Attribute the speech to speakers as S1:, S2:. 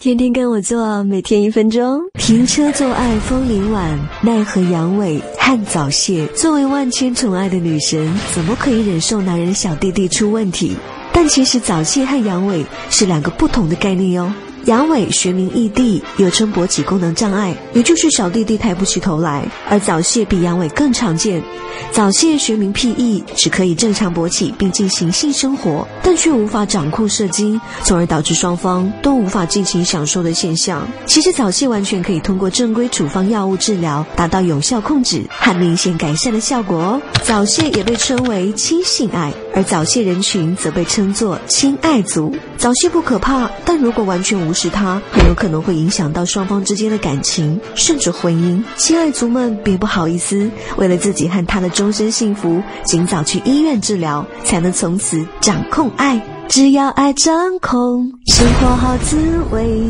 S1: 天天跟我做，每天一分钟。停车做爱风铃晚，奈何阳痿和早泄。作为万千宠爱的女神，怎么可以忍受男人小弟弟出问题？但其实早泄和阳痿是两个不同的概念哟。阳痿学名异地，又称勃起功能障碍，也就是小弟弟抬不起头来；而早泄比阳痿更常见。早泄学名屁异，只可以正常勃起并进行性生活，但却无法掌控射精，从而导致双方都无法尽情享受的现象。其实早泄完全可以通过正规处方药物治疗，达到有效控制和明显改善的效果哦。早泄也被称为轻性爱，而早泄人群则被称作轻爱族。早泄不可怕，但如果完全无视它，很有可能会影响到双方之间的感情，甚至婚姻。亲爱族们，别不好意思，为了自己和他的终身幸福，尽早去医院治疗，才能从此掌控爱。只要爱掌控，生活好滋味。